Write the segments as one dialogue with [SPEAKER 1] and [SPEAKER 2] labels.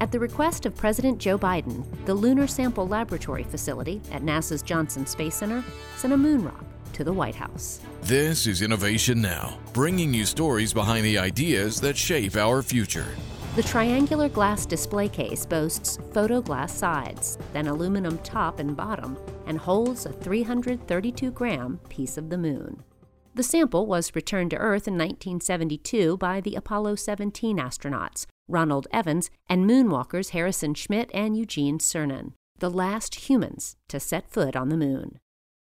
[SPEAKER 1] At the request of President Joe Biden, the Lunar Sample Laboratory facility at NASA's Johnson Space Center sent a moon rock to the White House.
[SPEAKER 2] This is Innovation Now, bringing you stories behind the ideas that shape our future.
[SPEAKER 1] The triangular glass display case boasts photoglass sides, then aluminum top and bottom, and holds a 332 gram piece of the moon. The sample was returned to Earth in 1972 by the Apollo 17 astronauts, Ronald Evans, and moonwalkers Harrison Schmitt and Eugene Cernan, the last humans to set foot on the moon.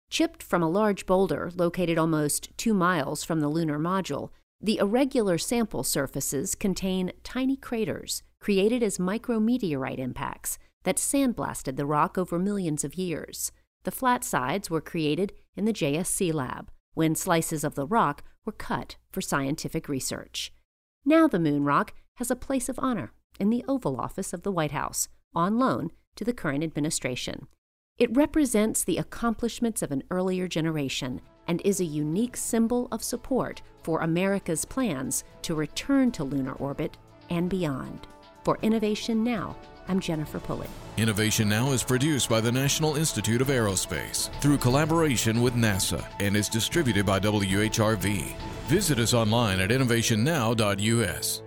[SPEAKER 1] Chipped from a large boulder located almost two miles from the lunar module, the irregular sample surfaces contain tiny craters created as micrometeorite impacts that sandblasted the rock over millions of years. The flat sides were created in the JSC lab when slices of the rock were cut for scientific research. Now the moon rock has a place of honor in the Oval Office of the White House, on loan to the current administration. It represents the accomplishments of an earlier generation and is a unique symbol of support for America's plans to return to lunar orbit and beyond. For Innovation Now, I'm Jennifer Pulley.
[SPEAKER 2] Innovation Now is produced by the National Institute of Aerospace through collaboration with NASA and is distributed by WHRV. Visit us online at innovationnow.us.